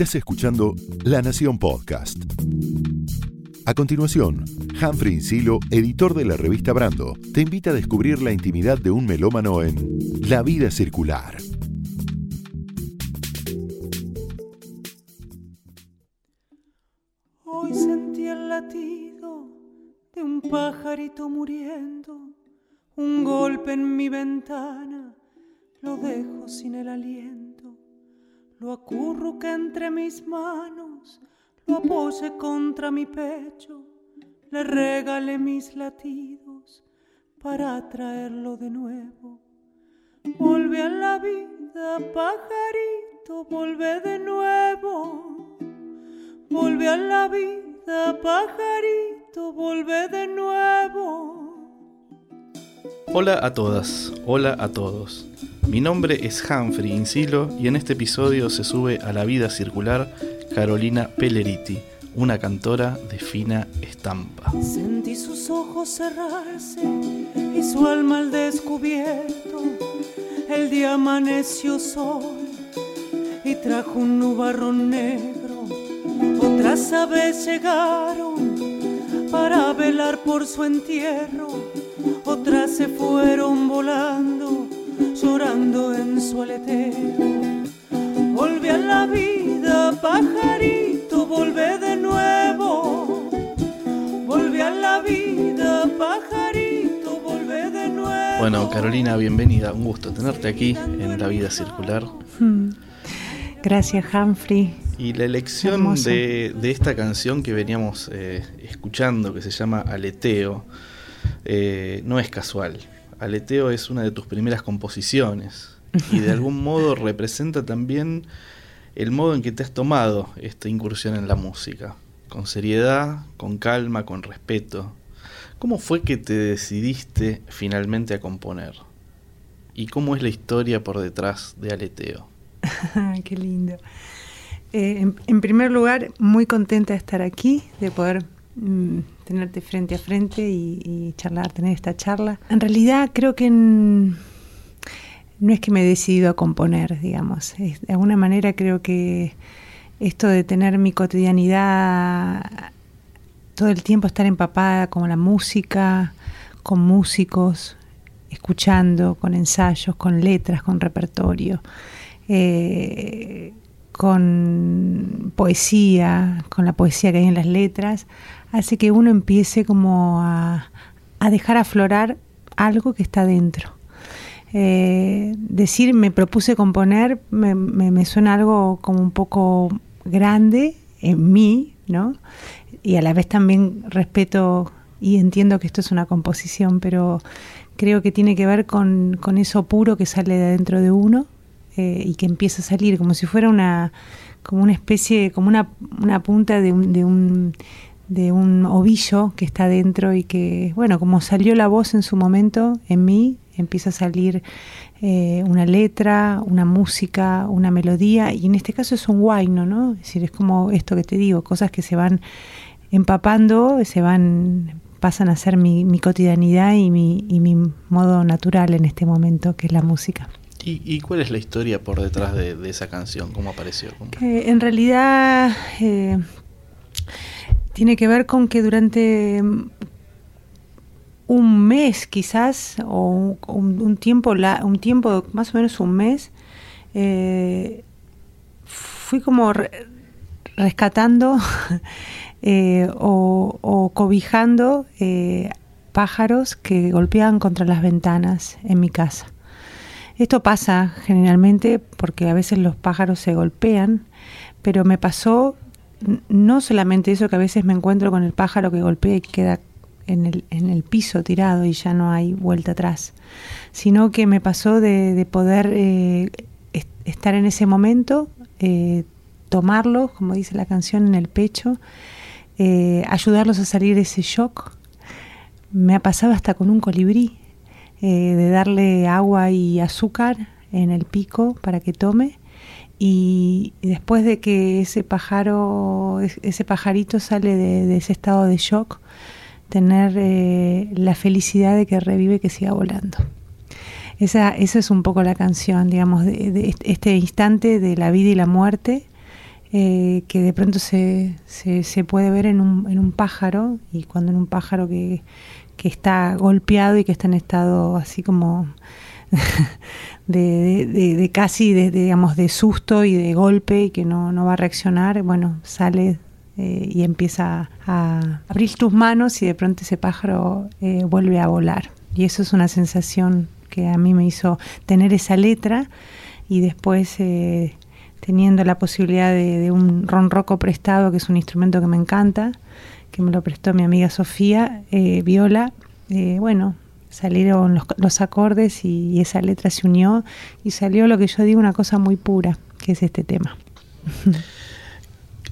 Estás escuchando La Nación Podcast. A continuación, Humphrey Insilo, editor de la revista Brando, te invita a descubrir la intimidad de un melómano en La vida circular. Hoy sentí el latido de un pajarito muriendo, un golpe en mi ventana, lo dejo sin el aliento, lo acurruca entre mis manos, lo apoyé contra mi pecho, le regalé mis latidos para traerlo de nuevo. Volve a la vida, pajarito, vuelve de nuevo. Volve a la vida, pajarito, vuelve de nuevo. Hola a todas, hola a todos. Mi nombre es Humphrey Insilo y en este episodio se sube a la vida circular Carolina Pelleriti, una cantora de fina estampa. Sentí sus ojos cerrarse y su alma al descubierto. El día amaneció sol y trajo un nubarrón negro. Otras aves llegaron para velar por su entierro. Otras se fueron volando, llorando en su aletero. Volve a la vida, pajarito, volve de nuevo. Volve a la vida, pajarito, volve de nuevo. Bueno, Carolina, bienvenida. Un gusto tenerte aquí en La Vida Circular. Hmm. Gracias, Humphrey. Y la elección de, de, esta canción que veníamos eh, escuchando, que se llama Aleteo, eh, no es casual. Aleteo es una de tus primeras composiciones y de algún modo representa también el modo en que te has tomado esta incursión en la música, con seriedad, con calma, con respeto. ¿Cómo fue que te decidiste finalmente a componer? ¿Y cómo es la historia por detrás de Aleteo? Qué lindo. Eh, en, en, primer lugar, muy contenta de estar aquí, de poder mm, tenerte frente a frente y, charlar, tener esta charla. En realidad creo que no es que me he decidido a componer, digamos. De alguna manera creo que esto de tener mi cotidianidad todo el tiempo estar empapada con la música, con músicos, escuchando, con ensayos, con letras, con repertorio, eh, con poesía, con la poesía que hay en las letras, hace que uno empiece como a, a dejar aflorar algo que está dentro. Eh, decir me propuse componer me, suena algo como un poco grande en mí, ¿no? Y a la vez también respeto y entiendo que esto es una composición, pero creo que tiene que ver con, con eso puro que sale de dentro de uno y que empieza a salir como si fuera una como una especie, como una, una punta de un, de un de un ovillo que está dentro y que, bueno, como salió la voz en su momento en mí, empieza a salir eh, una letra, una música, una melodía, y en este caso es un guayno, ¿no? Es decir, es como esto que te digo, cosas que se van empapando, se van, pasan a ser mi, mi cotidianidad y mi, y mi, modo natural en este momento, que es la música. ¿Y, y cuál es la historia por detrás de, esa canción? ¿Cómo apareció? En realidad eh, tiene que ver con que durante un mes quizás o un, tiempo la, un tiempo más o menos un mes eh, fui como re, rescatando eh, o, o, cobijando eh, pájaros que golpeaban contra las ventanas en mi casa esto pasa generalmente porque a veces los pájaros se golpean pero me pasó no solamente eso que a veces me encuentro con el pájaro que golpea y queda en el, en el piso tirado y ya no hay vuelta atrás, sino que me pasó de, de poder eh, est estar en ese momento, eh, tomarlos, como dice la canción, en el pecho, eh, ayudarlos a salir de ese shock. Me ha pasado hasta con un colibrí, eh, de darle agua y azúcar en el pico para que tome y después de que ese pájaro, ese pajarito sale de, ese estado de shock, tener eh, la felicidad de que revive, que siga volando. Esa, esa es un poco la canción, digamos, de, este instante de la vida y la muerte, eh, que de pronto se, se, puede ver en un, en un, pájaro, y cuando en un pájaro que, que está golpeado y que está en estado así como de, de, casi de, digamos de susto y de golpe y que no, no va a reaccionar, bueno, sale eh, y empieza a abrir tus manos y de pronto ese pájaro eh, vuelve a volar. Y eso es una sensación que a mí me hizo tener esa letra y después eh, teniendo la posibilidad de, un ronroco prestado, que es un instrumento que me encanta, que me lo prestó mi amiga Sofía, viola, bueno, salieron los, los acordes y, esa letra se unió y salió lo que yo digo, una cosa muy pura, que es este tema.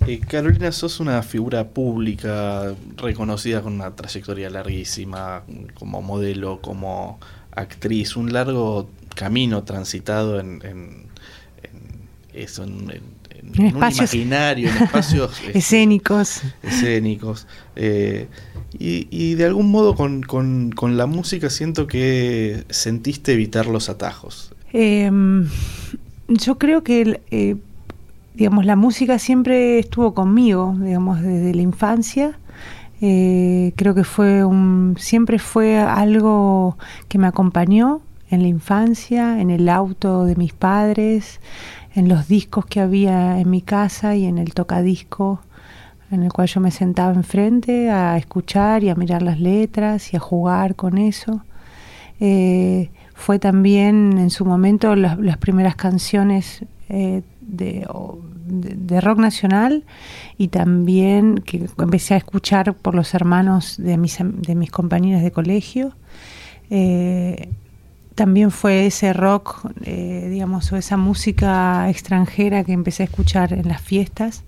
Eh, Carolina, sos una figura pública reconocida con una trayectoria larguísima como modelo, como actriz, un largo camino transitado en, eso, en, un imaginario, en espacios este, escénicos. escénicos. Eh, y, de algún modo con, con, la música siento que sentiste evitar los atajos. Em, yo creo que eh, digamos, la música siempre estuvo conmigo, digamos, desde la infancia. Eh, creo que fue un, siempre fue algo que me acompañó en la infancia, en el auto de mis padres, en los discos que había en mi casa y en el tocadisco en el cual yo me sentaba enfrente a escuchar y a mirar las letras y a jugar con eso. Eh, fue también en su momento las, primeras canciones eh, de, de, rock nacional y también que empecé a escuchar por los hermanos de mis, de mis compañeras de colegio. Eh, también fue ese rock, eh, digamos, o esa música extranjera que empecé a escuchar en las fiestas.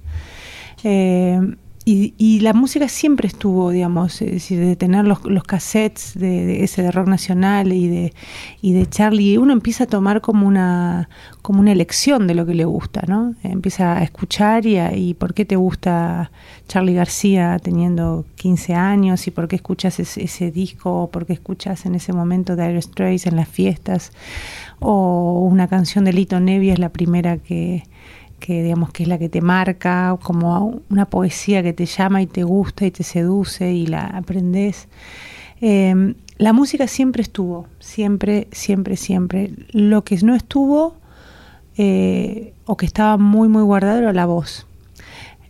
Eh, y, la música siempre estuvo, digamos, de tener los, los cassettes de, ese de rock nacional y de, y de Charlie, uno empieza a tomar como una, como una elección de lo que le gusta, ¿no? Empieza a escuchar y, y por qué te gusta Charlie García teniendo 15 años y por qué escuchas ese, disco o por qué escuchas en ese momento Dire Straits en las fiestas o una canción de Lito Nevi es la primera que que digamos que es la que te marca, como una poesía que te llama y te gusta y te seduce y la aprendes. Em, la música siempre estuvo, siempre, siempre, siempre. Lo que no estuvo eh, o que estaba muy, muy guardado era la voz.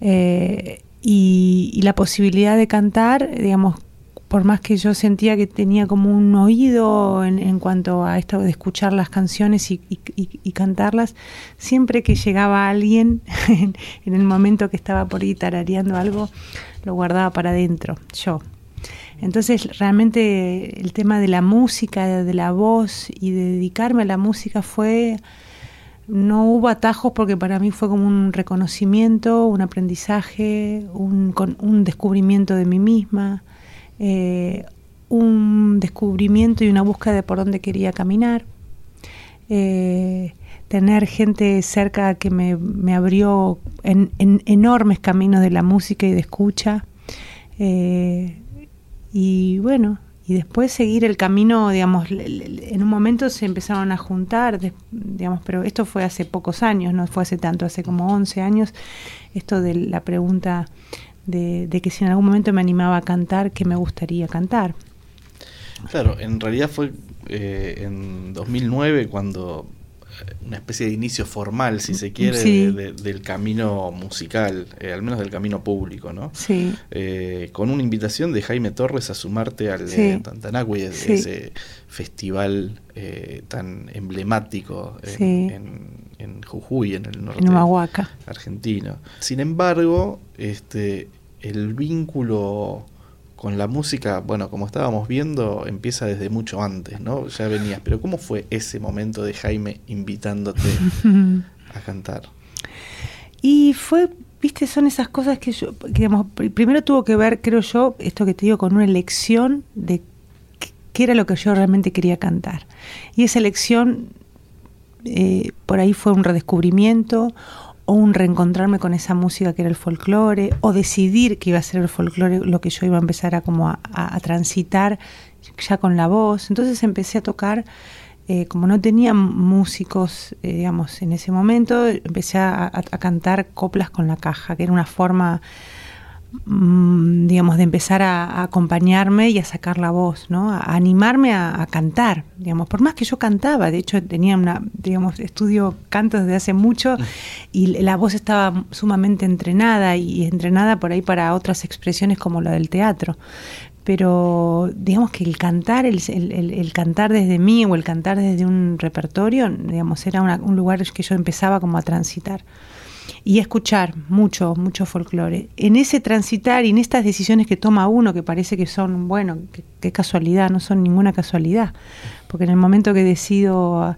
Eh, y, y, la posibilidad de cantar, digamos, por más que yo sentía que tenía como un oído en, cuanto a esto de escuchar las canciones y, cantarlas, siempre que llegaba alguien en, el momento que estaba por ahí tarareando algo, lo guardaba para adentro, yo. Entonces realmente el tema de la música, de la voz y de dedicarme a la música fue, no hubo atajos porque para mí fue como un reconocimiento, un aprendizaje, un, un descubrimiento de mí misma eh, un descubrimiento y una búsqueda de por dónde quería caminar. Eh, tener gente cerca que me, abrió en, enormes caminos de la música y de escucha. Eh, y bueno, y después seguir el camino, digamos, en un momento se empezaron a juntar, digamos, pero esto fue hace pocos años, no fue hace tanto, hace como 11 años, esto de la pregunta de, que si en algún momento me animaba a cantar, que me gustaría cantar. Claro, en realidad fue eh, en 2009 cuando eh, una especie de inicio formal, si se quiere, del camino musical, eh, al menos del camino público, ¿no? Sí. con una invitación de Jaime Torres a sumarte al sí. Tantanagui, ese festival tan emblemático en, en, Jujuy, en el norte argentino. Sin embargo, este, el vínculo con la música, bueno, como estábamos viendo, empieza desde mucho antes, ¿no? Ya venías, pero ¿cómo fue ese momento de Jaime invitándote a cantar? Y fue, viste, son esas cosas que yo, digamos, primero tuvo que ver, creo yo, esto que te digo, con una elección de qué era lo que yo realmente quería cantar. Y esa elección, eh, por ahí fue un redescubrimiento o un reencontrarme con esa música que era el folclore, o decidir que iba a ser el folclore lo que yo iba a empezar a como a, transitar ya con la voz. Entonces empecé a tocar eh, como no tenía músicos, eh, digamos, en ese momento, empecé a, cantar coplas con la caja, que era una forma, digamos, de empezar a, acompañarme y a sacar la voz, ¿no? A, animarme a, cantar, digamos, por más que yo cantaba, de hecho tenía una, digamos, estudio canto desde hace mucho y la voz estaba sumamente entrenada y entrenada por ahí para otras expresiones como la del teatro. Pero digamos que el cantar, el, el, cantar desde mí o el cantar desde un repertorio, digamos, era un lugar que yo empezaba como a transitar y escuchar mucho, mucho folclore. En ese transitar y en estas decisiones que toma uno, que parece que son, bueno, qué casualidad, no son ninguna casualidad, porque en el momento que decido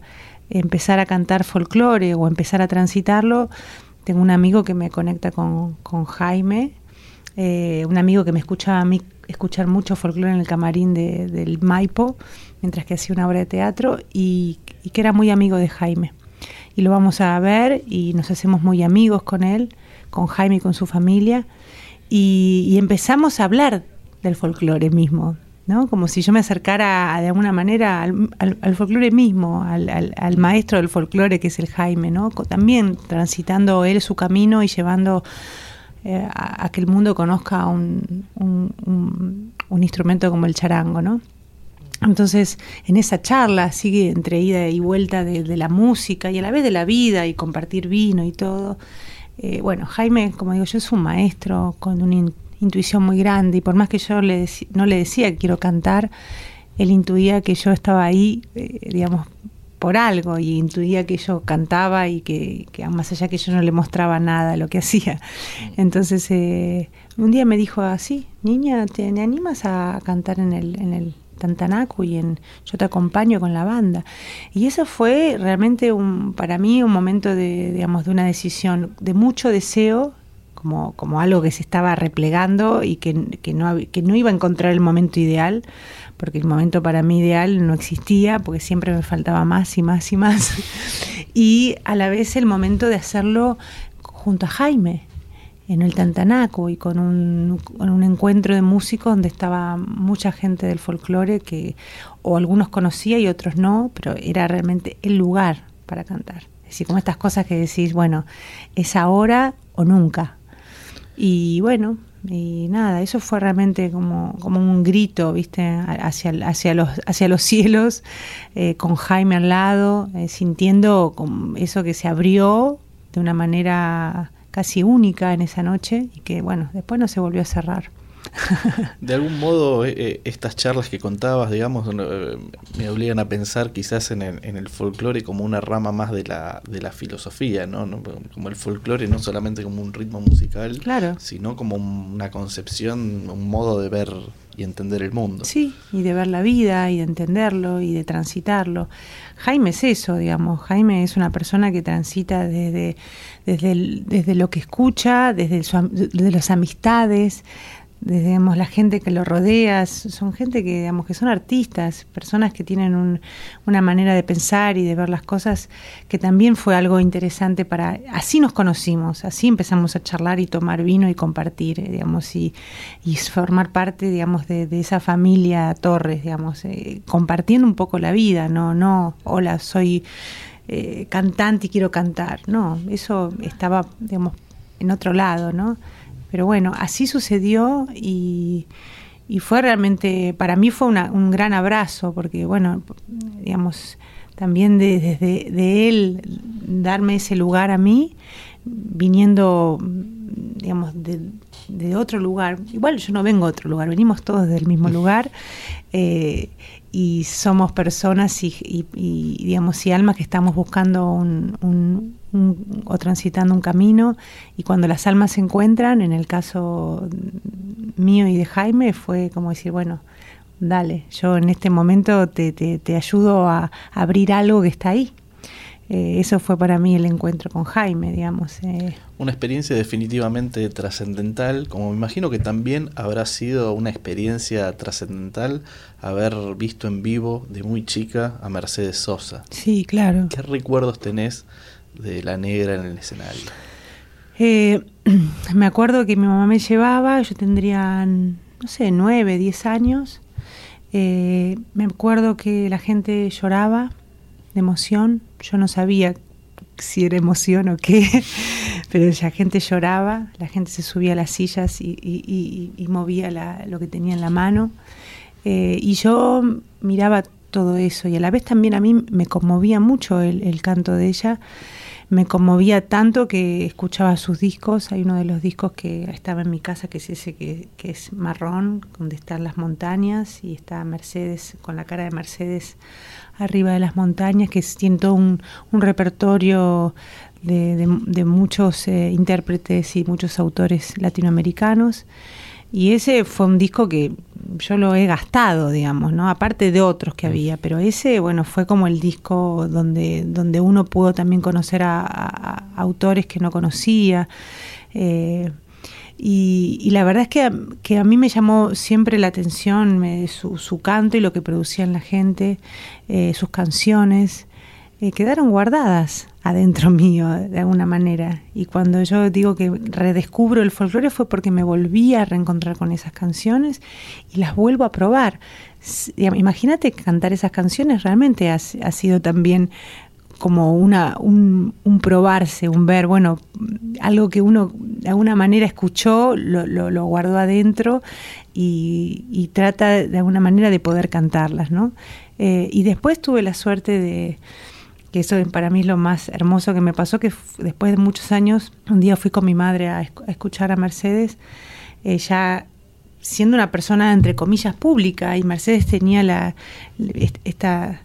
empezar a cantar folclore o empezar a transitarlo, tengo un amigo que me conecta con, con Jaime, eh, un amigo que me escuchaba a mí escuchar mucho folclore en el camarín de, del Maipo, mientras que hacía una obra de teatro, y, que era muy amigo de Jaime. Y lo vamos a ver y nos hacemos muy amigos con él, con Jaime y con su familia, y, empezamos a hablar del folclore mismo, ¿no? Como si yo me acercara de alguna manera al, al, folclore mismo, al, al, maestro del folclore que es el Jaime, ¿no? También transitando él su camino y llevando eh, a, que el mundo conozca un, un, instrumento como el charango, ¿no? Entonces, en esa charla, sigue entre ida y vuelta de, la música y a la vez de la vida y compartir vino y todo, eh, bueno, Jaime, como digo yo, es un maestro con una intuición muy grande y por más que yo le no le decía que quiero cantar, él intuía que yo estaba ahí, eh, digamos, por algo y intuía que yo cantaba y que, más allá que yo no le mostraba nada lo que hacía. Entonces eh, un día me dijo así, niña, ¿te, animas a cantar en el, en el Tantanacu y en yo te acompaño con la banda? Y eso fue realmente un, para mí un momento de, digamos, de una decisión de mucho deseo como, como algo que se estaba replegando y que, que, no, que no iba a encontrar el momento ideal, porque el momento para mí ideal no existía, porque siempre me faltaba más y más y más. y a la vez el momento de hacerlo junto a Jaime, en el Tantanaco y con un, un, encuentro de músicos donde estaba mucha gente del folclore que o algunos conocía y otros no, pero era realmente el lugar para cantar. Es decir, como estas cosas que decís, bueno, es ahora o nunca. Y bueno, y nada, eso fue realmente como, como un grito, ¿viste? Hacia, hacia, los, hacia los cielos, eh, con Jaime al lado, eh, sintiendo eso que se abrió de una manera casi única en esa noche y que, bueno, después no se volvió a cerrar. De algún modo, eh, eh, estas charlas que contabas, digamos, eh, me obligan a pensar quizás en el, en el folclore como una rama más de la, de la filosofía, ¿no? Como el folclore no solamente como un ritmo musical, claro. sino como una concepción, un modo de ver y entender el mundo. Sí, y de ver la vida y de entenderlo y de transitarlo. Jaime es eso, digamos. Jaime es una persona que transita desde, desde, desde lo que escucha, desde, desde las amistades, desde la gente que lo rodea, son gente que, digamos, que son artistas, personas que tienen una manera de pensar y de ver las cosas que también fue algo interesante para, así nos conocimos, así empezamos a charlar y tomar vino y compartir, eh, digamos, y, y, formar parte, digamos, de, esa familia Torres, digamos, eh, compartiendo un poco la vida, no, no, hola, soy eh, cantante y quiero cantar, no, eso estaba, digamos, en otro lado, ¿no? Pero bueno, así sucedió y, fue realmente, para mí fue un gran abrazo, porque bueno, digamos, también desde de, él darme ese lugar a mí, viniendo, digamos, de, de, otro lugar. Igual yo no vengo de otro lugar, venimos todos del mismo lugar. Eh, y somos personas y, digamos y almas que estamos buscando un, o transitando un camino y cuando las almas se encuentran en el caso mío y de Jaime fue como decir bueno dale yo en este momento te, te ayudo a abrir algo que está ahí eh, eso fue para mí el encuentro con Jaime, digamos. Eh. Una experiencia definitivamente trascendental, como me imagino que también habrá sido una experiencia trascendental haber visto en vivo de muy chica a Mercedes Sosa. Sí, claro. ¿Qué recuerdos tenés de la negra en el escenario? Eh, me acuerdo que mi mamá me llevaba, yo tendría, no sé, nueve, diez años. me acuerdo que la gente lloraba de emoción. Yo no sabía si era emoción o qué, pero la gente lloraba, la gente se subía a las sillas y, movía lo que tenía en la mano. Eh, y yo miraba todo eso y a la vez también a mí me conmovía mucho el, canto de ella. Me conmovía tanto que escuchaba sus discos. Hay uno de los discos que estaba en mi casa, que es ese que, es marrón, donde están las montañas, y está Mercedes, con la cara de Mercedes arriba de las montañas, que tiene todo un, repertorio de, muchos eh, intérpretes y muchos autores latinoamericanos. Y ese fue un disco que yo lo he gastado, digamos, ¿no? Aparte de otros que había, pero ese, bueno, fue como el disco donde, donde uno pudo también conocer a, autores que no conocía. Eh, y, la verdad es que, a mí me llamó siempre la atención su, canto y lo que producían la gente, eh, sus canciones. Eh, quedaron guardadas adentro mío de alguna manera. Y cuando yo digo que redescubro el folclore fue porque me volví a reencontrar con esas canciones y las vuelvo a probar. Imagínate cantar esas canciones realmente ha, sido también como una, un, probarse, un ver, bueno, algo que uno de alguna manera escuchó, lo, lo, guardó adentro y, y, trata de alguna manera de poder cantarlas, ¿no? Eh, y después tuve la suerte de, que eso para mí es lo más hermoso que me pasó, que después de muchos años, un día fui con mi madre a, escuchar a Mercedes, ella siendo una persona entre comillas pública, y Mercedes tenía la, esta,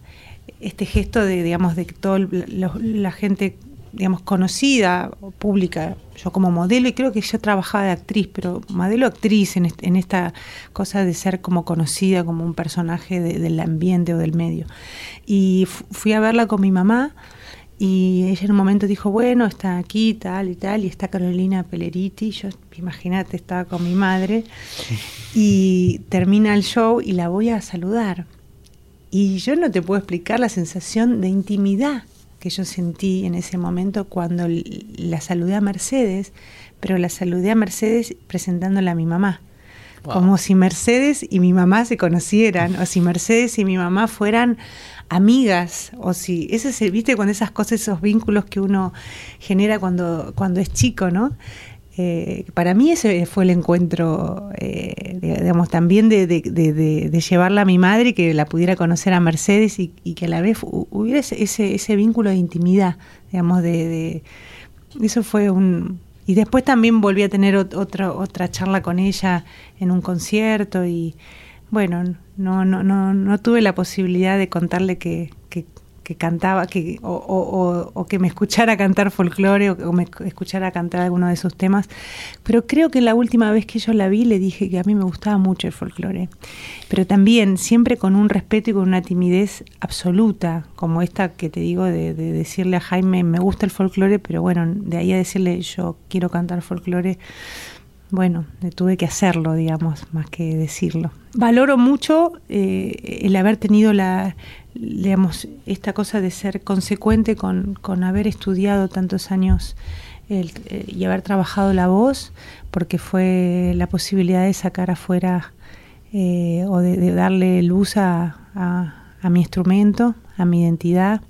este gesto de, digamos, de que toda la gente digamos, conocida pública, yo como modelo, y creo que yo trabajaba de actriz, pero modelo actriz en, en esta cosa de ser como conocida como un personaje del ambiente o del medio. Y fui a verla con mi mamá y ella en un momento dijo, bueno, está aquí, tal y tal, y está Carolina Peleriti, yo, imagínate, estaba con mi madre, y termina el show y la voy a saludar. Y yo no te puedo explicar la sensación de intimidad que yo sentí en ese momento cuando la saludé a Mercedes, pero la saludé a Mercedes presentándola a mi mamá. Como si Mercedes y mi mamá se conocieran, o si Mercedes y mi mamá fueran amigas, o si, ese es viste, con esas cosas, esos vínculos que uno genera cuando, cuando es chico, ¿no? Eh, para mí ese fue el encuentro, eh, digamos, también de, llevarla a mi madre y que la pudiera conocer a Mercedes y, que a la vez hubiera ese, ese vínculo de intimidad, digamos, de, eso fue un... Y después también volví a tener otra, otra charla con ella en un concierto y bueno, no, no, no, no tuve la posibilidad de contarle que cantaba, que, o, que me escuchara cantar folclore o, me escuchara cantar alguno de sus temas, pero creo que la última vez que yo la vi le dije que a mí me gustaba mucho el folclore, pero también siempre con un respeto y con una timidez absoluta, como esta que te digo de, decirle a Jaime, me gusta el folclore, pero bueno, de ahí a decirle yo quiero cantar folclore, bueno, tuve que hacerlo, digamos, más que decirlo. Valoro mucho eh, el haber tenido la, digamos, esta cosa de ser consecuente con, con haber estudiado tantos años eh, y haber trabajado la voz, porque fue la posibilidad de sacar afuera eh, o de, darle luz a, a, mi instrumento, a mi identidad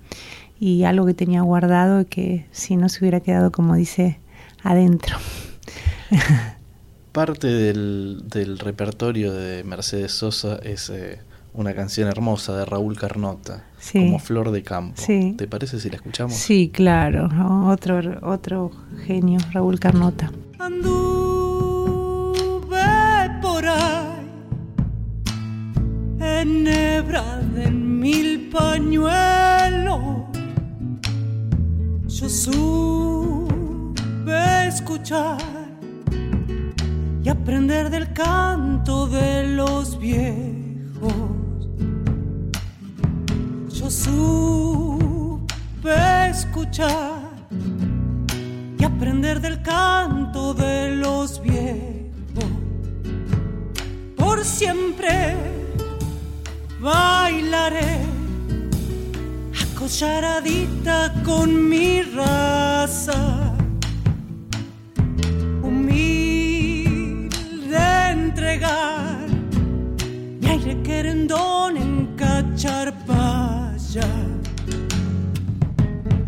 y algo que tenía guardado y que si no se hubiera quedado, como dice, adentro. Parte del, del repertorio de Mercedes Sosa es eh, una canción hermosa de Raúl Carnota, como Flor de Campo. ¿Te parece si la escuchamos? Sí, claro, otro, otro genio, Raúl Carnota. Anduve por ahí, hebra de mil pañuelos, yo supe escuchar y aprender del canto de los viejos yo supe escuchar y aprender del canto de los viejos. Por siempre bailaré acocharadita con mi raza. en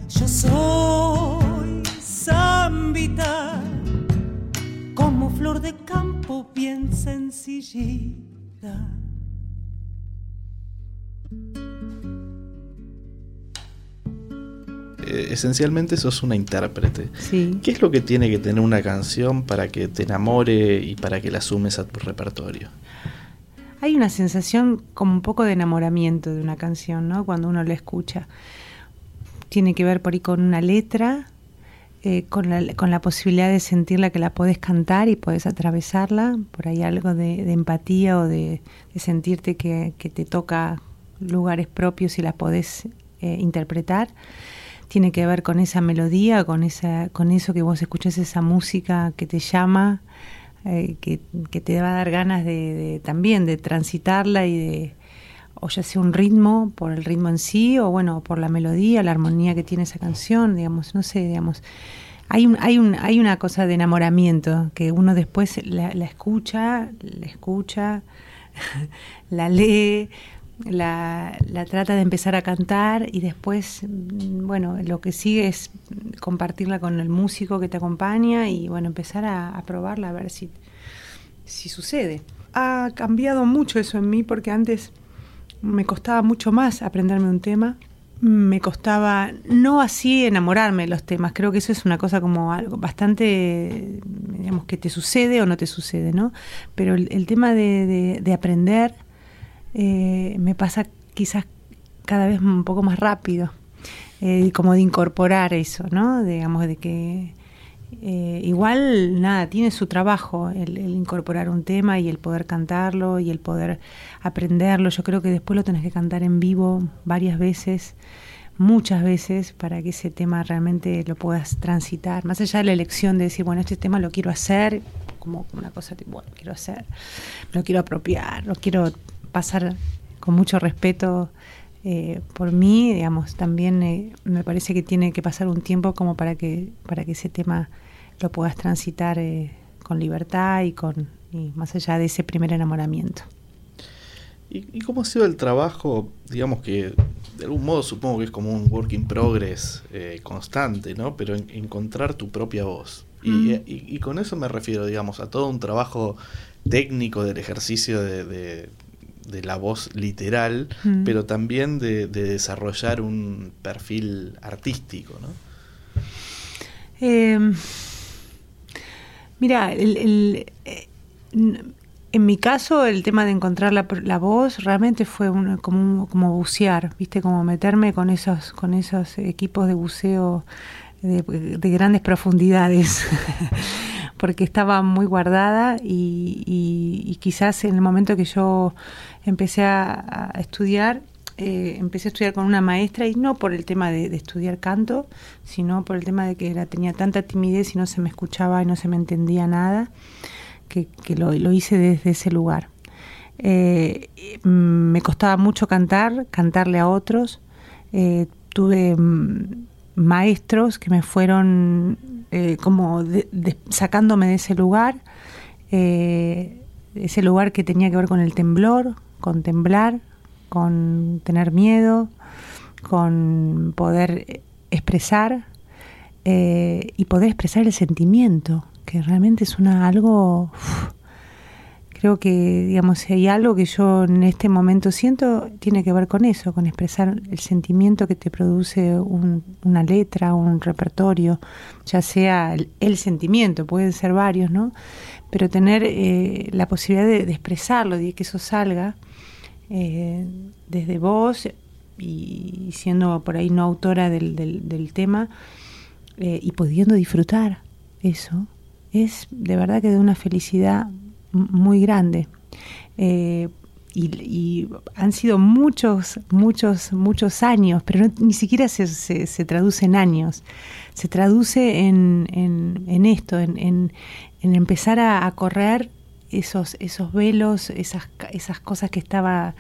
Yo soy zambita, como flor de campo bien sencillita. Eh, esencialmente sos una intérprete. Sí. ¿Qué es lo que tiene que tener una canción para que te enamore y para que la sumes a tu repertorio? Hay una sensación como un poco de enamoramiento de una canción, ¿no? Cuando uno la escucha. Tiene que ver por ahí con una letra, eh, con, la, con, la, posibilidad de sentirla que la podés cantar y podés atravesarla, por ahí algo de, empatía o de, sentirte que, te toca lugares propios y la podés eh, interpretar. Tiene que ver con esa melodía, con, esa, con eso que vos escuchás, esa música que te llama, eh, que, te va a dar ganas de, también de transitarla y de, o ya sea un ritmo, por el ritmo en sí, o bueno, por la melodía, la armonía que tiene esa canción, digamos, no sé, digamos. Hay, un, hay, un, hay una cosa de enamoramiento que uno después la, la escucha, la escucha, la lee, la, la, trata de empezar a cantar y después, mm, bueno, lo que sigue es compartirla con el músico que te acompaña y, bueno, empezar a, probarla a ver si, si sucede. Ha cambiado mucho eso en mí porque antes me costaba mucho más aprenderme un tema. Me costaba no así enamorarme de los temas. Creo que eso es una cosa como algo bastante, digamos, que te sucede o no te sucede, ¿no? Pero el, tema de, de aprender eh, me pasa quizás cada vez un poco más rápido, eh, como de incorporar eso, ¿no? Digamos, de que eh, igual, nada, tiene su trabajo el, incorporar un tema y el poder cantarlo y el poder aprenderlo. Yo creo que después lo tenés que cantar en vivo varias veces, muchas veces, para que ese tema realmente lo puedas transitar. Más allá de la elección de decir, bueno, este tema lo quiero hacer, como una cosa tipo, bueno, quiero hacer, lo quiero apropiar, lo quiero pasar con mucho respeto eh, por mí, digamos, también eh, me parece que tiene que pasar un tiempo como para que, para que ese tema lo puedas transitar eh, con libertad y con y más allá de ese primer enamoramiento. ¿Y, cómo ha sido el trabajo? Digamos que de algún modo supongo que es como un work in progress constante, ¿no? Pero encontrar tu propia voz. Y, con eso me refiero, digamos, a todo un trabajo técnico del ejercicio de de la voz literal, mm. pero también de, desarrollar un perfil artístico, ¿no? Em, mira, el, eh, en mi caso el tema de encontrar la, voz realmente fue como, como bucear, viste, como meterme con esos, con esos equipos de buceo de, grandes profundidades. porque estaba muy guardada y, quizás en el momento que yo empecé a, estudiar, eh, empecé a estudiar con una maestra y no por el tema de, estudiar canto, sino por el tema de que era, tenía tanta timidez y no se me escuchaba y no se me entendía nada, que, lo, hice desde ese lugar. Eh, me costaba mucho cantar, cantarle a otros. Eh, tuve mm, maestros que me fueron como sacándome de ese lugar, ese lugar que tenía que ver con el temblor, con temblar, con tener miedo, con poder expresar eh, y poder expresar el sentimiento, que realmente es una algo, creo que, digamos, si hay algo que yo en este momento siento, tiene que ver con eso, con expresar el sentimiento que te produce una letra, un repertorio, ya sea el, sentimiento, pueden ser varios, ¿no? Pero tener eh, la posibilidad de, de expresarlo, de que eso salga, eh, desde vos y siendo por ahí no autora del, del, tema eh, y pudiendo disfrutar eso, es de verdad que de una felicidad muy grande. Eh, y, han sido muchos, muchos, muchos años, pero ni siquiera se, se, traduce en años, se traduce en, en, esto, en, en, empezar a correr esos, esos velos, esas, esas cosas que estaba,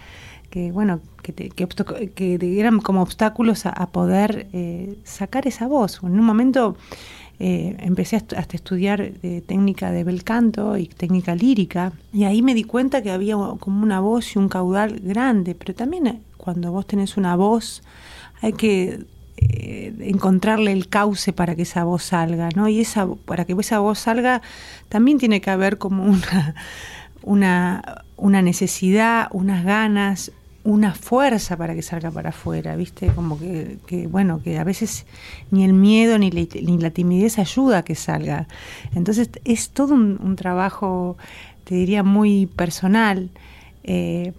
que bueno, que, que, eran como obstáculos a, poder eh, sacar esa voz. En un momento eh, empecé hasta a estudiar eh, técnica de bel canto y técnica lírica, y ahí me di cuenta que había como una voz y un caudal grande, pero también cuando vos tenés una voz hay que eh, encontrarle el cauce para que esa voz salga, ¿no? Y esa, para que esa voz salga también tiene que haber como una, una, necesidad, unas ganas, una fuerza para que salga para afuera, ¿viste? Como que, bueno, que a veces ni el miedo ni la, timidez ayuda a que salga. Entonces es todo un, trabajo, te diría, muy personal. Eh,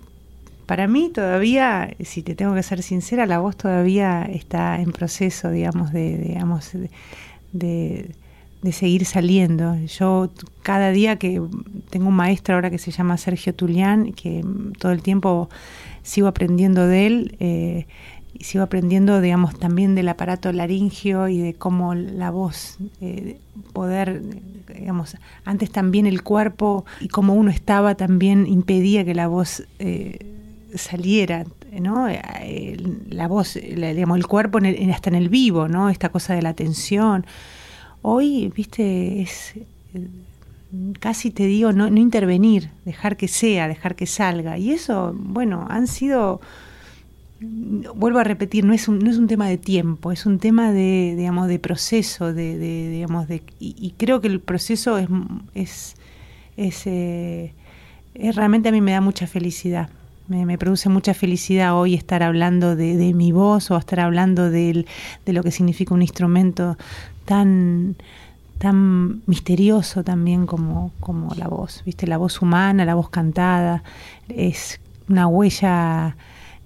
para mí todavía, si te tengo que ser sincera, la voz todavía está en proceso, digamos, de, digamos, de, de seguir saliendo. Yo cada día que tengo un maestro ahora que se llama Sergio Tulián, que todo el tiempo sigo aprendiendo de él eh, y sigo aprendiendo, digamos, también del aparato laringio y de cómo la voz, eh, poder, digamos, antes también el cuerpo y cómo uno estaba también impedía que la voz eh, saliera, ¿no? la voz, digamos, el cuerpo hasta en el vivo, ¿no? Esta cosa de la tensión. Hoy, viste, es casi te digo, no, intervenir, dejar que sea, dejar que salga. Y eso, bueno, han sido, vuelvo a repetir, no es un, no es un tema de tiempo, es un tema de, digamos, de proceso, de, digamos, de, y, creo que el proceso es, es, es, eh, realmente a mí me da mucha felicidad. Me, produce mucha felicidad hoy estar hablando de, mi voz o estar hablando de lo que significa un instrumento tan tan misterioso también como, como la voz, ¿viste? La voz humana, la voz cantada, es una huella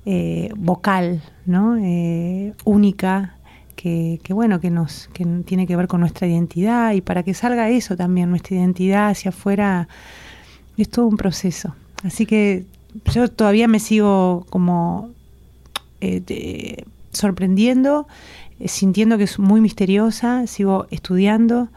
eh, vocal, ¿no? Eh, única, que, que, bueno, que nos, que tiene que ver con nuestra identidad, y para que salga eso también, nuestra identidad hacia afuera, es todo un proceso. Así que yo todavía me sigo como eh, sorprendiendo eh, sintiendo que es muy misteriosa, sigo estudiando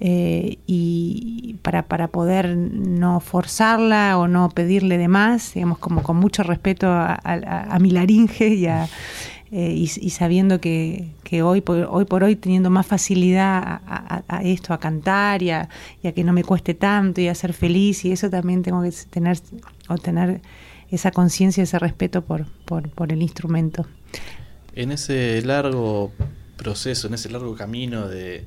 eh, y para, para poder no forzarla o no pedirle de más, digamos, como con mucho respeto a, mi laringe y, eh, y, sabiendo que, que, hoy, por, hoy por hoy teniendo más facilidad a, esto, a cantar y a, que no me cueste tanto y a ser feliz y eso también tengo que tener o tener esa conciencia, ese respeto por, por, por el instrumento. En ese largo proceso, en ese largo camino de,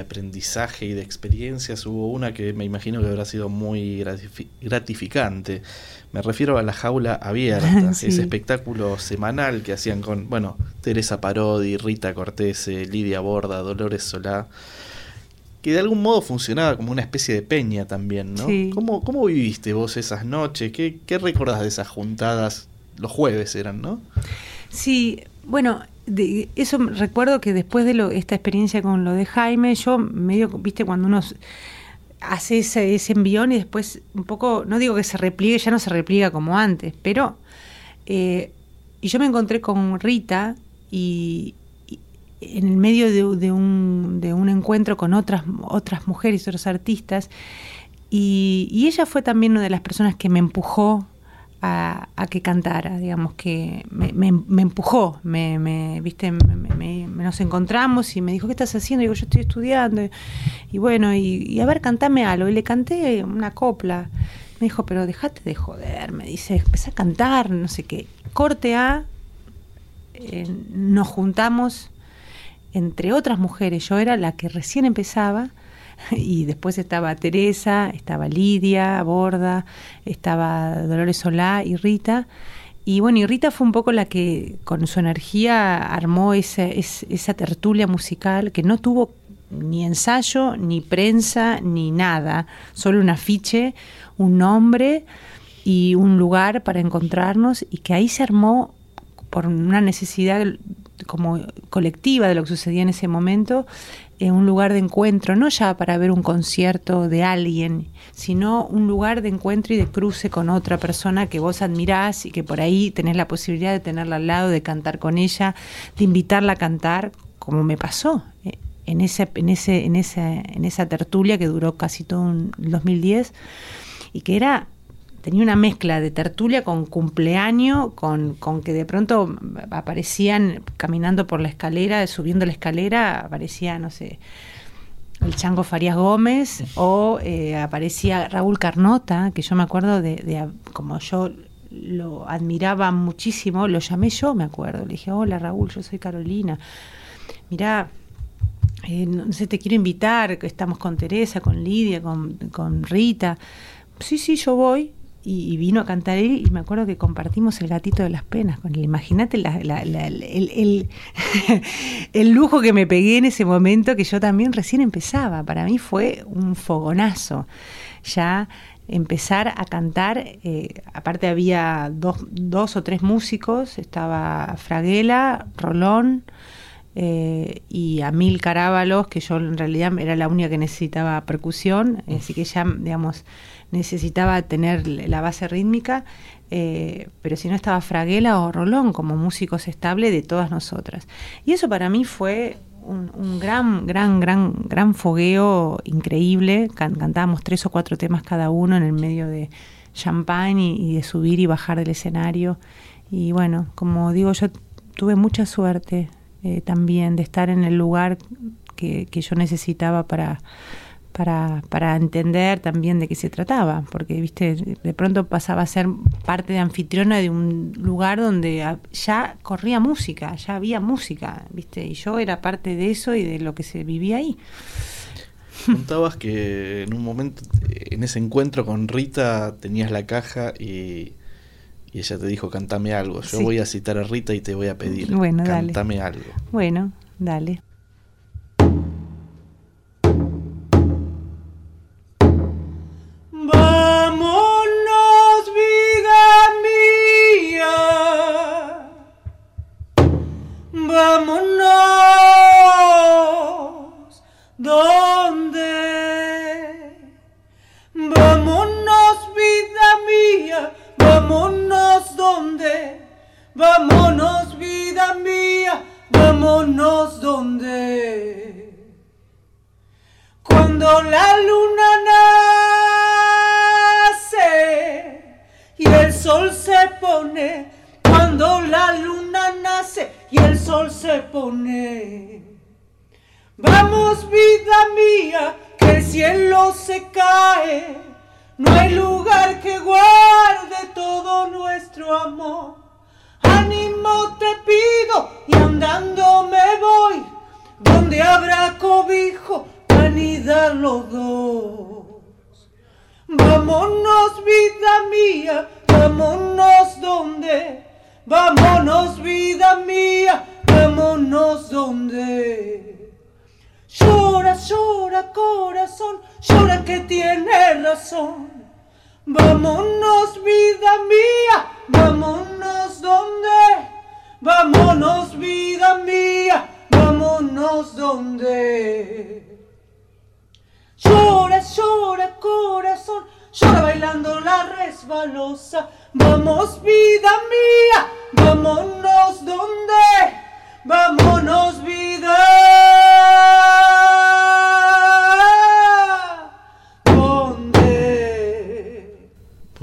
aprendizaje y de experiencias, hubo una que me imagino que habrá sido muy gratificante. Me refiero a la jaula abierta, ese espectáculo semanal que hacían con, bueno, Teresa Parodi, Rita Cortese, Lidia Borda, Dolores Solá, que de algún modo funcionaba como una especie de peña también, ¿no? ¿Cómo, ¿Cómo, viviste vos esas noches? ¿Qué, ¿Qué recordás de esas juntadas? Los jueves eran, ¿no? Sí, bueno, de, eso recuerdo que después de lo, esta experiencia con lo de Jaime, yo medio, viste, cuando uno hace ese, ese envión y después un poco, no digo que se repliegue, ya no se repliega como antes, pero... Eh, y yo me encontré con Rita y, en el medio de, un, de un encuentro con otras, otras mujeres, otros artistas, y, ella fue también una de las personas que me empujó a, que cantara, digamos que me, empujó, me, viste, nos encontramos y me dijo, ¿qué estás haciendo? Y digo, yo estoy estudiando. Y, bueno, y, a ver, cantame algo. Y le canté una copla. Me dijo, pero déjate de joder, me dice, empecé a cantar, no sé qué. Corte A, eh, nos juntamos entre otras mujeres, yo era la que recién empezaba, y después estaba Teresa, estaba Lidia, Borda, estaba Dolores Solá y Rita. Y bueno, y Rita fue un poco la que con su energía armó esa, esa tertulia musical que no tuvo ni ensayo, ni prensa, ni nada, solo un afiche, un nombre y un lugar para encontrarnos y que ahí se armó por una necesidad como colectiva de lo que sucedía en ese momento, en un lugar de encuentro, no ya para ver un concierto de alguien, sino un lugar de encuentro y de cruce con otra persona que vos admirás y que por ahí tenés la posibilidad de tenerla al lado, de cantar con ella, de invitarla a cantar, como me pasó eh, en, ese, en, ese, en, esa, en esa tertulia que duró casi todo el 2010 y que era tenía una mezcla de tertulia con cumpleaños, con, con, que de pronto aparecían caminando por la escalera, subiendo la escalera, aparecía, no sé, el Chango Farías Gómez o eh, aparecía Raúl Carnota, que yo me acuerdo de, como yo lo admiraba muchísimo, lo llamé yo, me acuerdo, le dije, hola Raúl, yo soy Carolina, mirá, eh, no sé, te quiero invitar, estamos con Teresa, con Lidia, con, con Rita, sí, sí, yo voy. Y, vino a cantar él y me acuerdo que compartimos el gatito de las penas con él. Imagínate el, el, lujo que me pegué en ese momento que yo también recién empezaba. Para mí fue un fogonazo. Ya empezar a cantar, eh, aparte había dos, dos, o tres músicos, estaba Fraguela, Rolón, eh, y a Mil Carábalos, que yo en realidad era la única que necesitaba percusión, así que ya, digamos, necesitaba tener la base rítmica, eh, pero si no estaba Fraguela o Rolón como músicos estables de todas nosotras. Y eso para mí fue un, gran, gran, gran, gran fogueo increíble. cantábamos tres o cuatro temas cada uno en el medio de champagne y de subir y bajar del escenario. Y bueno, como digo, yo tuve mucha suerte eh, también de estar en el lugar que, yo necesitaba para, para, para, entender también de qué se trataba, porque viste, de pronto pasaba a ser parte de anfitriona de un lugar donde ya corría música, ya había música, viste, y yo era parte de eso y de lo que se vivía ahí. Contabas que en un momento, en ese encuentro con Rita, tenías la caja y y ella te dijo, cantame algo. Yo voy a citar a Rita y te voy a pedir, bueno, cantame algo. Bueno, dale. Vámonos vida mía, vámonos donde. Cuando la luna nace y el sol se pone, cuando la luna nace y el sol se pone. Vamos vida mía, que el cielo se cae no hay lugar que guarde todo nuestro amor. Ánimo te pido y andando me voy, donde habrá cobijo, anidar los dos. Vámonos, vida mía, vámonos donde, vámonos, vida mía, vámonos donde. Llora, llora, corazón, llora que tiene razón. Vámonos, vida mía, vámonos donde. Vámonos, vida mía, vámonos donde. Llora, llora, corazón, llora bailando la resbalosa. Vamos, vida mía, vámonos donde. Vámonos, vida.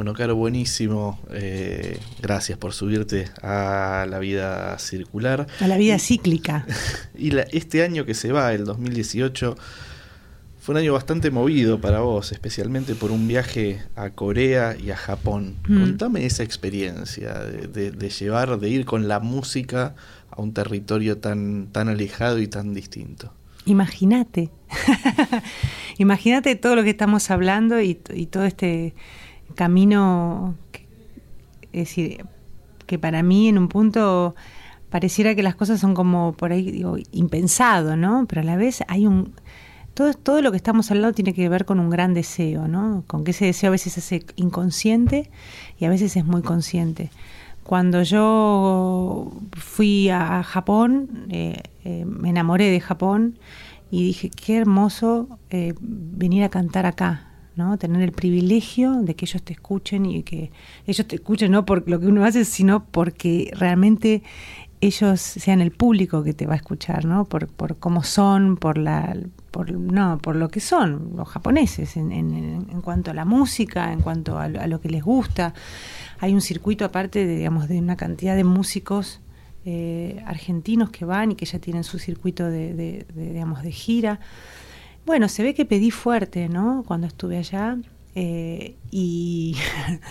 Bueno, Caro, buenísimo. Eh, gracias por subirte a la vida circular. A la vida cíclica. y este año que se va, el 2018, fue un año bastante movido para vos, especialmente por un viaje a Corea y a Japón. Mm. Contame esa experiencia de, llevar, de ir con la música a un territorio tan, tan alejado y tan distinto. Imagínate. Imagínate todo lo que estamos hablando y todo este camino, es decir, que para mí en un punto pareciera que las cosas son como por ahí, digo, impensado, ¿no? Pero a la vez hay un... Todo, todo lo que estamos hablando tiene que ver con un gran deseo, ¿no? Con que ese deseo a veces es inconsciente y a veces es muy consciente. Cuando yo fui a Japón, eh, eh, me enamoré de Japón y dije, qué hermoso eh, venir a cantar acá, ¿no? Tener el privilegio de que ellos te escuchen y que ellos te escuchen no por lo que uno hace, sino porque realmente ellos sean el público que te va a escuchar, ¿no? Por, por cómo son, por la por, no, por lo que son los japoneses en, en, cuanto a la música, en cuanto a, lo que les gusta. Hay un circuito aparte de, digamos, de una cantidad de músicos eh, argentinos que van y que ya tienen su circuito de digamos, de gira. Bueno, se ve que pedí fuerte, ¿no? Cuando estuve allá. Eh, y,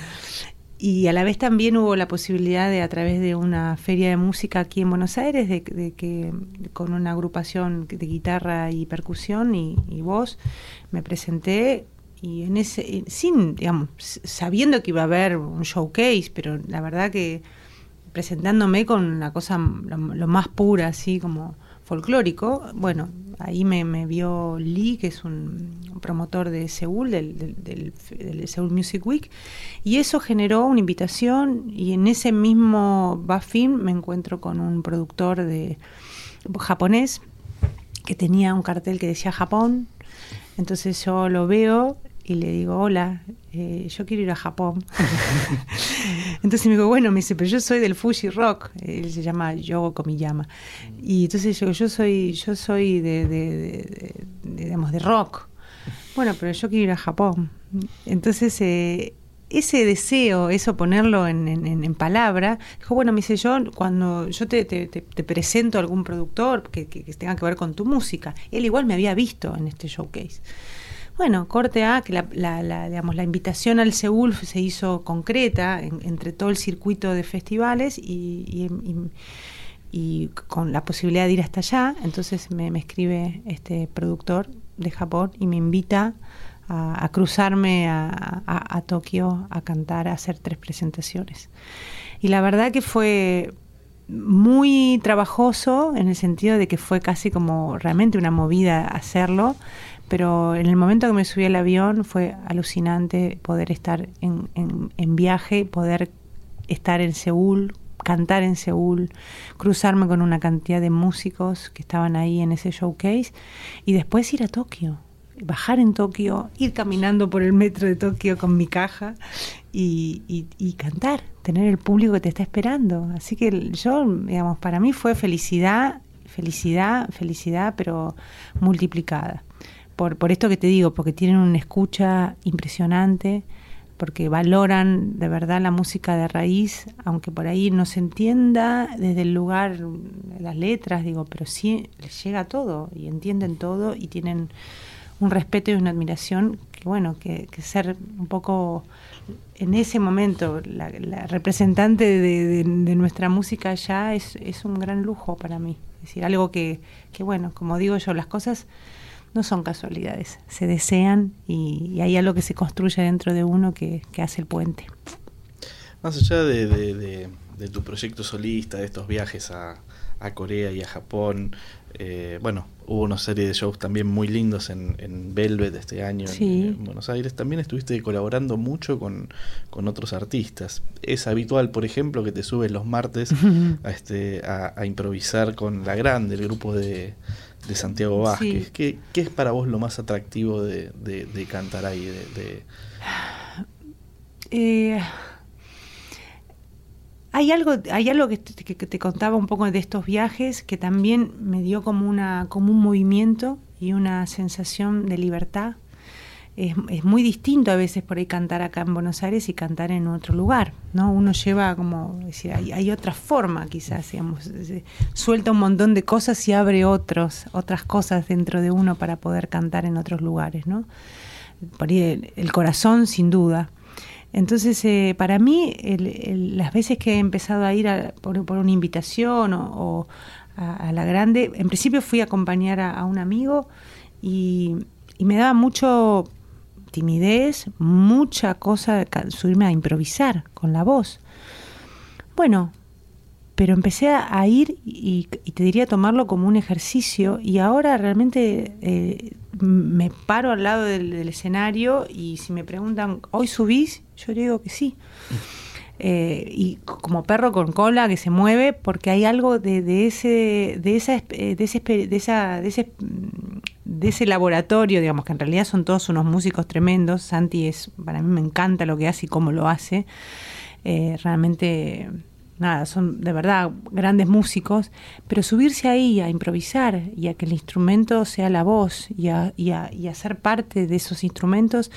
y a la vez también hubo la posibilidad de, a través de una feria de música aquí en Buenos Aires, de, que con una agrupación de guitarra y percusión y, voz, me presenté y en ese, sin, digamos, sabiendo que iba a haber un showcase, pero la verdad que presentándome con la cosa lo, más pura, así como folclórico, bueno, ahí me, vio Lee, que es un, promotor de Seúl, del, del, Seúl Music Week, y eso generó una invitación, y en ese mismo BAFIM me encuentro con un productor de japonés que tenía un cartel que decía Japón, entonces yo lo veo y le digo, hola, eh, yo quiero ir a Japón. entonces me dijo, bueno, me dice, pero yo soy del Fuji Rock, él se llama Yogo Komiyama. Y entonces yo, yo soy, yo soy de, de, digamos, de rock. Bueno, pero yo quiero ir a Japón. Entonces, eh, ese deseo, eso ponerlo en, en, palabra, dijo, bueno, me dice yo, cuando yo te, te, te presento a algún productor que, que, que tenga que ver con tu música, él igual me había visto en este showcase. Bueno, corte A, que la, digamos, la invitación al Seúl se hizo concreta entre todo el circuito de festivales y, con la posibilidad de ir hasta allá. Entonces me, escribe este productor de Japón y me invita a, cruzarme a, a, Tokio a cantar, a hacer tres presentaciones. Y la verdad que fue muy trabajoso en el sentido de que fue casi como realmente una movida hacerlo pero en el momento que me subí al avión fue alucinante poder estar en, en, viaje, poder estar en Seúl, cantar en Seúl, cruzarme con una cantidad de músicos que estaban ahí en ese showcase y después ir a Tokio, bajar en Tokio, ir caminando por el metro de Tokio con mi caja y, y, cantar, tener el público que te está esperando. Así que yo, digamos, para mí fue felicidad, felicidad, felicidad, pero multiplicada por, por esto que te digo, porque tienen una escucha impresionante, porque valoran de verdad la música de raíz, aunque por ahí no se entienda desde el lugar, las letras, digo, pero sí les llega todo y entienden todo y tienen un respeto y una admiración que, bueno, que, ser un poco en ese momento la, representante de, nuestra música ya es, es un gran lujo para mí. Es decir, algo que, que, bueno, como digo yo, las cosas no son casualidades, se desean y, hay algo que se construye dentro de uno que, hace el puente. Más allá de, tu proyecto solista, de estos viajes a, Corea y a Japón, eh, bueno, hubo una serie de shows también muy lindos en, en Velvet este año en, Buenos Aires. También estuviste colaborando mucho con, otros artistas. Es habitual, por ejemplo, que te subes los martes a, este, a improvisar con La Grande, el grupo de, de Santiago Vázquez. ¿Qué, es para vos lo más atractivo de, cantar ahí? De, eh, hay algo, hay algo que te, que te, contaba un poco de estos viajes que también me dio como, una, como un movimiento y una sensación de libertad es, es, muy distinto a veces por ahí cantar acá en Buenos Aires y cantar en otro lugar, ¿no? Uno lleva como, hay, hay otra forma quizás, digamos, suelta un montón de cosas y abre otros, otras cosas dentro de uno para poder cantar en otros lugares, ¿no? Por ahí el, corazón, sin duda. Entonces, eh, para mí, las veces que he empezado a ir por, una invitación o, a, la grande, en principio fui a acompañar a, un amigo y, y me daba mucho timidez, mucha cosa, subirme a improvisar con la voz. Bueno, pero empecé a ir y, te diría tomarlo como un ejercicio y ahora realmente eh, me paro al lado del, escenario y si me preguntan, ¿hoy subís? Yo digo que sí. Eh, y como perro con cola que se mueve porque hay algo de, ese de esa de ese, de esa de ese de ese laboratorio, digamos que en realidad son todos unos músicos tremendos, Santi es, para mí me encanta lo que hace y cómo lo hace, eh, realmente, nada, son de verdad grandes músicos, pero subirse ahí a improvisar y a que el instrumento sea la voz y a, y a, y ser parte de esos instrumentos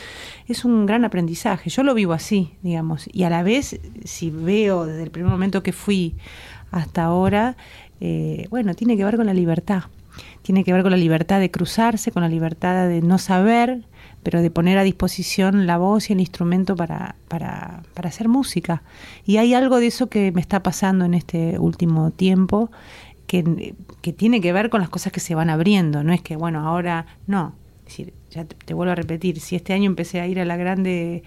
es un gran aprendizaje, yo lo vivo así, digamos, y a la vez, si veo desde el primer momento que fui hasta ahora, eh, bueno, tiene que ver con la libertad. Tiene que ver con la libertad de cruzarse, con la libertad de no saber, pero de poner a disposición la voz y el instrumento para, para, para hacer música. Y hay algo de eso que me está pasando en este último tiempo, que, que tiene que ver con las cosas que se van abriendo, no es que, bueno, ahora no, decir, ya te, vuelvo a repetir, si este año empecé a ir a la grande,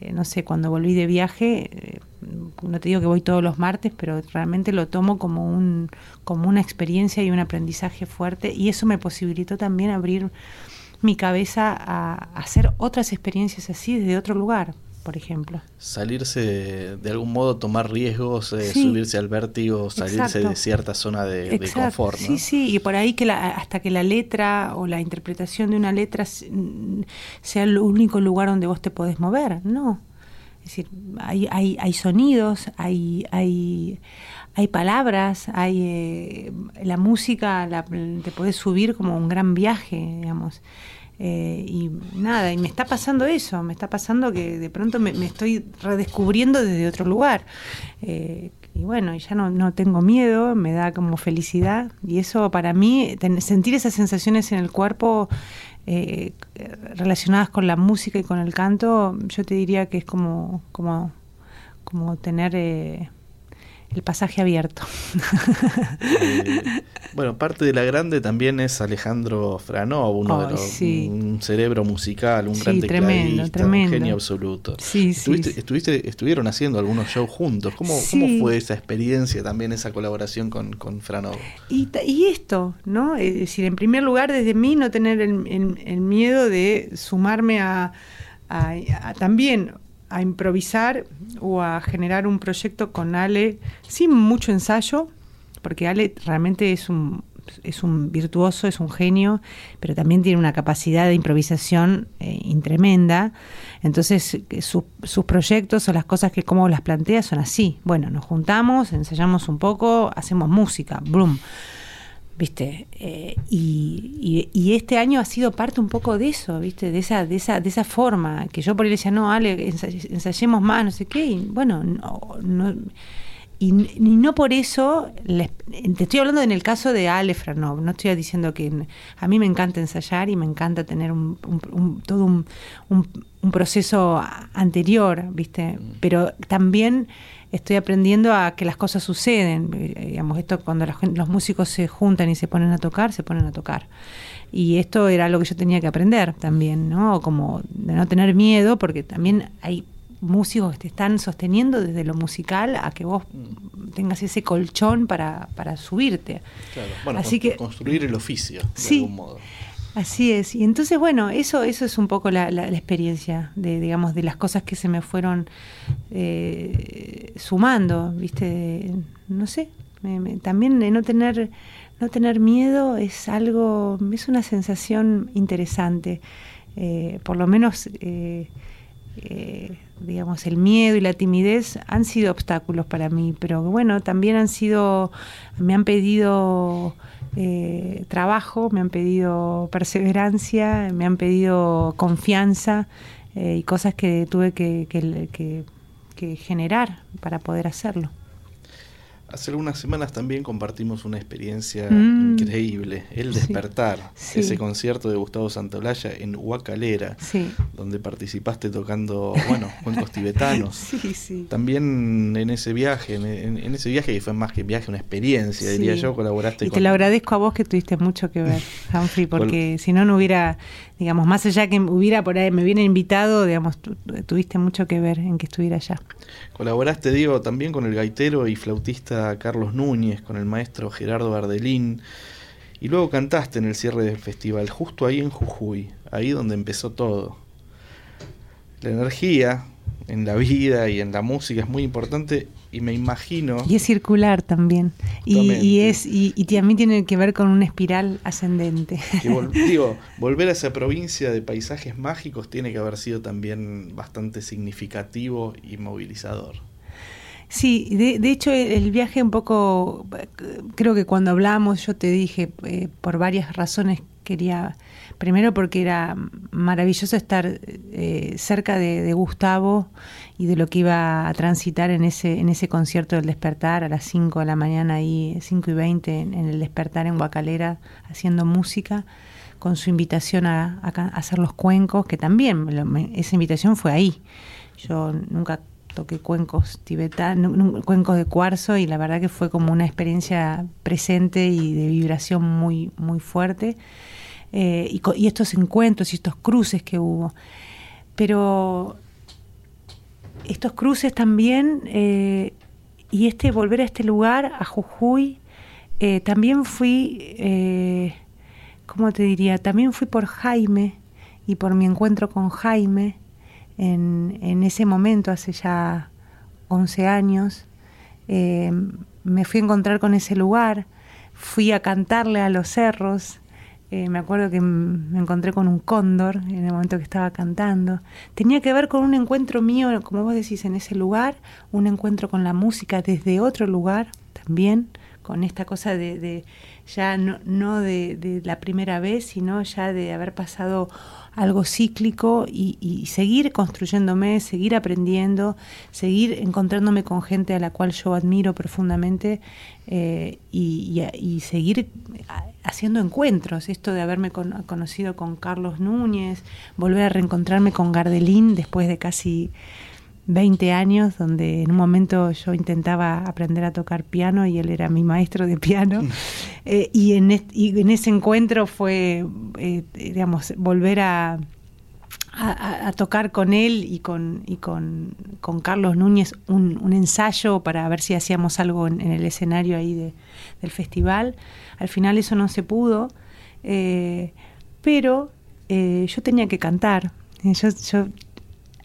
eh, no sé, cuando volví de viaje, eh, no te digo que voy todos los martes, pero realmente lo tomo como, un, como una experiencia y un aprendizaje fuerte y eso me posibilitó también abrir mi cabeza a hacer otras experiencias así desde otro lugar por ejemplo. Salirse de algún modo, tomar riesgos, eh, subirse al vértigo, salirse de cierta zona de, confort. Sí, sí, y por ahí que hasta que la letra o la interpretación de una letra sea el único lugar donde vos te podés mover, no. Es decir, hay, hay, hay sonidos, hay, hay, hay palabras, hay eh, la música, te podés subir como un gran viaje, digamos. Eh, y nada, y me está pasando eso, me está pasando que de pronto me, estoy redescubriendo desde otro lugar. Eh, y bueno, ya no, no, tengo miedo, me da como felicidad. Y eso para mí, sentir esas sensaciones en el cuerpo eh, relacionadas con la música y con el canto, yo te diría que es como, como, como tener el pasaje abierto. Eh, bueno, parte de la grande también es Alejandro Franov, uno de los, un cerebro musical, un gran tecladista, un genio absoluto. Sí, estuviste, estuvieron haciendo algunos shows juntos. ¿Cómo, ¿Cómo, fue esa experiencia también, esa colaboración con, con Franov? Y, y, esto, ¿no? Es decir, en primer lugar, desde mí no tener el, miedo de sumarme a, a también a improvisar o a generar un proyecto con Ale sin mucho ensayo, porque Ale realmente es un, es un virtuoso, es un genio, pero también tiene una capacidad de improvisación eh, tremenda. Entonces, sus proyectos o las cosas que como las plantea son así. Bueno, nos juntamos, ensayamos un poco, hacemos música, boom. ¿Viste? Eh, y, y, este año ha sido parte un poco de eso, ¿viste? De esa, de esa, de esa forma, que yo por ahí decía, no, Ale, ensayemos más, no sé qué, y bueno, no, y, no por eso, te estoy hablando en el caso de Ale Franov, no estoy diciendo que a mí me encanta ensayar y me encanta tener un, todo un, un proceso anterior, ¿viste? Pero también estoy aprendiendo a que las cosas suceden. Eh, digamos, esto cuando los músicos se juntan y se ponen a tocar, se ponen a tocar. Y esto era lo que yo tenía que aprender también, ¿no? Como de no tener miedo, porque también hay músicos que te están sosteniendo desde lo musical a que vos tengas ese colchón para, para subirte. Claro, bueno, Así que, construir el oficio, de algún modo. Así es. Y entonces, bueno, eso, eso es un poco la, la, experiencia de, digamos, de las cosas que se me fueron eh, sumando, ¿viste? No sé, también de no tener, no tener miedo es algo, es una sensación interesante. Eh, por lo menos, eh, digamos, el miedo y la timidez han sido obstáculos para mí, pero bueno, también han sido, me han pedido eh, trabajo, me han pedido perseverancia, me han pedido confianza eh, y cosas que tuve que, que generar para poder hacerlo. Hace algunas semanas también compartimos una experiencia mm. increíble, El Despertar, ese concierto de Gustavo Santaolalla en Huacalera, donde participaste tocando, bueno, cuentos tibetanos. También en ese viaje, en, ese viaje que fue más que viaje, una experiencia, diría yo, colaboraste y te lo agradezco a vos que tuviste mucho que ver, Humphrey, porque si no, no hubiera, digamos, más allá que hubiera por ahí, me hubiera invitado, digamos, tuviste mucho que ver en que estuviera allá. Colaboraste, digo, también con el gaitero y flautista Carlos Núñez, con el maestro Gerardo Bardelín, y luego cantaste en el cierre del festival, justo ahí en Jujuy, ahí donde empezó todo. La energía en la vida y en la música es muy importante y me imagino... Y es circular también. Y, es, y, también tiene que ver con una espiral ascendente. digo, volver a esa provincia de paisajes mágicos tiene que haber sido también bastante significativo y movilizador. Sí, de, de, hecho el viaje un poco, creo que cuando hablamos yo te dije, eh, por varias razones quería, primero porque era maravilloso estar eh, cerca de, Gustavo y de lo que iba a transitar en ese, en ese concierto del despertar a las 5 de la mañana, ahí 5 y 20 en, el despertar en Guacalera, haciendo música con su invitación a, a hacer los cuencos, que también esa invitación fue ahí. Yo nunca toqué cuencos tibetanos, cuencos de cuarzo y la verdad que fue como una experiencia presente y de vibración muy, muy fuerte. eh, y, estos encuentros y estos cruces que hubo. Pero estos cruces también, eh, y este volver a este lugar, a Jujuy, eh, también fui, ¿cómo te diría? También fui por Jaime y por mi encuentro con Jaime en, ese momento, hace ya 11 años. me fui a encontrar con ese lugar, fui a cantarle a los cerros, eh, me acuerdo que me encontré con un cóndor en el momento que estaba cantando. Tenía que ver con un encuentro mío, como vos decís, en ese lugar, un encuentro con la música desde otro lugar también, con esta cosa de, ya no, de, la primera vez, sino ya de haber pasado algo cíclico y, seguir construyéndome, seguir aprendiendo, seguir encontrándome con gente a la cual yo admiro profundamente eh, y, seguir haciendo encuentros. Esto de haberme conocido con Carlos Núñez, volver a reencontrarme con Gardelín después de casi 20 años, donde en un momento yo intentaba aprender a tocar piano y él era mi maestro de piano. Eh, y, en en ese encuentro fue, eh, digamos, volver a, a, tocar con él y con, y con, con Carlos Núñez un, ensayo para ver si hacíamos algo en, el escenario ahí de, del festival. Al final eso no se pudo, eh, pero yo tenía que cantar. Yo, yo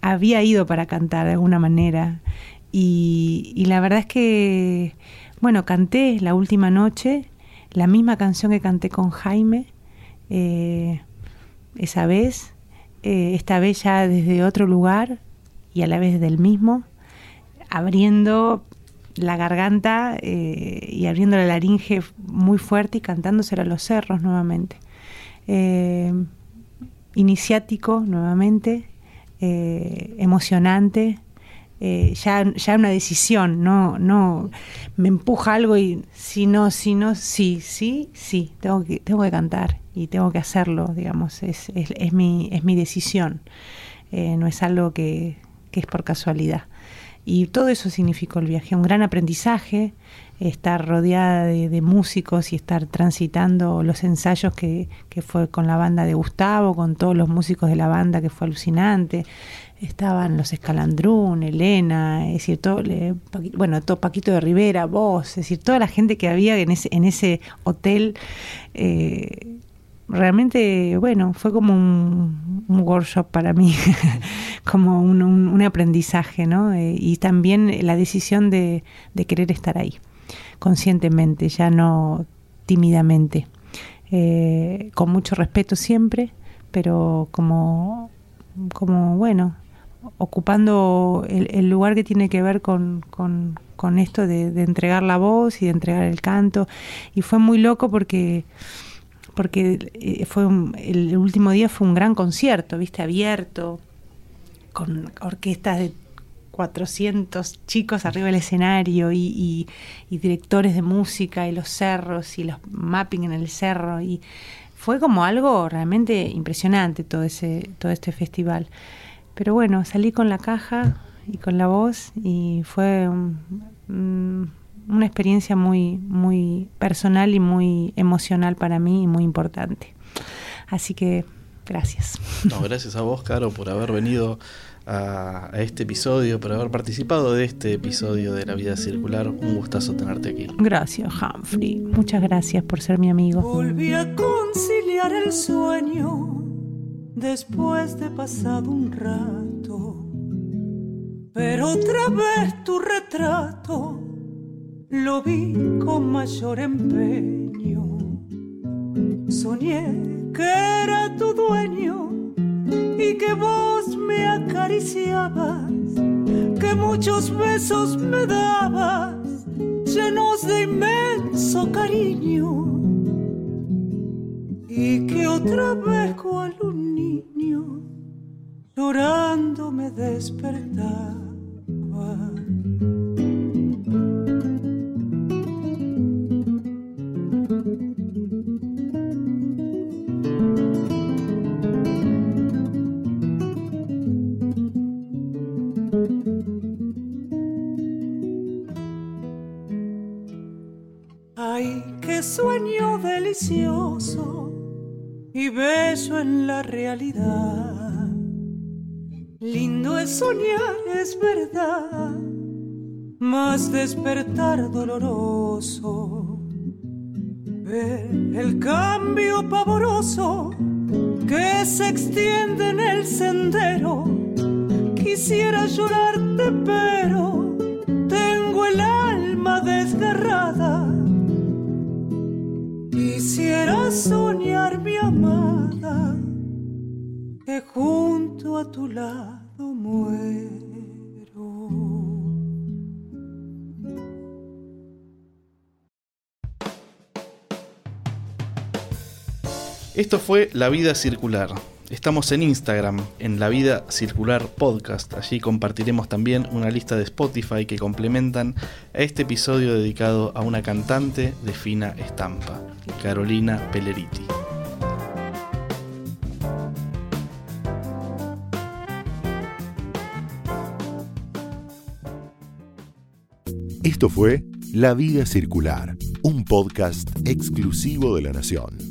había ido para cantar de alguna manera. Y, la verdad es que, bueno, canté la última noche la misma canción que canté con Jaime eh, esa vez, eh, esta vez ya desde otro lugar y a la vez del mismo, abriendo la garganta eh, y abriendo la laringe muy fuerte y cantándosela a los cerros nuevamente. iniciático nuevamente, eh, emocionante, eh, ya, ya una decisión, no, no me empuja algo y si no, si no, sí, sí, sí, tengo que, tengo que cantar y tengo que hacerlo, digamos, es, es, mi, es mi decisión, eh, no es algo que, que es por casualidad. Y todo eso significó el viaje, un gran aprendizaje, estar rodeada de, músicos y estar transitando los ensayos que, que, fue con la banda de Gustavo, con todos los músicos de la banda, que fue alucinante. Estaban los Escalandrún, Elena, es decir, todo, bueno, todo Paquito de Rivera, vos, es decir, toda la gente que había en ese, en ese hotel. Eh, realmente, bueno, fue como un, workshop para mí, como un, aprendizaje, ¿no? Eh, y también la decisión de, querer estar ahí, conscientemente, ya no tímidamente, eh, con mucho respeto siempre, pero como, como bueno, ocupando el, lugar que tiene que ver con, con, esto de, entregar la voz y de entregar el canto. Y fue muy loco porque porque eh, fue el último día fue un gran concierto, viste, abierto, con orquestas de 400 chicos arriba del escenario y, directores de música y los cerros y los mapping en el cerro y fue como algo realmente impresionante todo ese todo este festival. Pero bueno, salí con la caja y con la voz y fue una experiencia muy, muy personal y muy emocional para mí y muy importante. Así que gracias. No, gracias a vos, Caro, por haber venido a, este episodio, por haber participado de este episodio de La Vida Circular. Un gustazo tenerte aquí. Gracias, Humphrey. Muchas gracias por ser mi amigo. Volví a conciliar el sueño después de pasado un rato, pero otra vez tu retrato lo vi con mayor empeño. Soñé que era tu dueño y que vos me acariciabas, que muchos besos me dabas, llenos de inmenso cariño. Y que otra vez cual un niño llorando me despertaba. Sueño delicioso y bello en la realidad. Lindo es soñar, es verdad, mas despertar doloroso. Ver el cambio pavoroso que se extiende en el sendero. Quisiera llorarte, pero soñar mi amada, que junto a tu lado muero. Esto fue La Vida Circular Estamos en Instagram, en La Vida Circular Podcast. Allí compartiremos también una lista de Spotify que complementan a este episodio dedicado a una cantante de fina estampa, Carolina Pelleriti. Esto fue La Vida Circular, un podcast exclusivo de La Nación.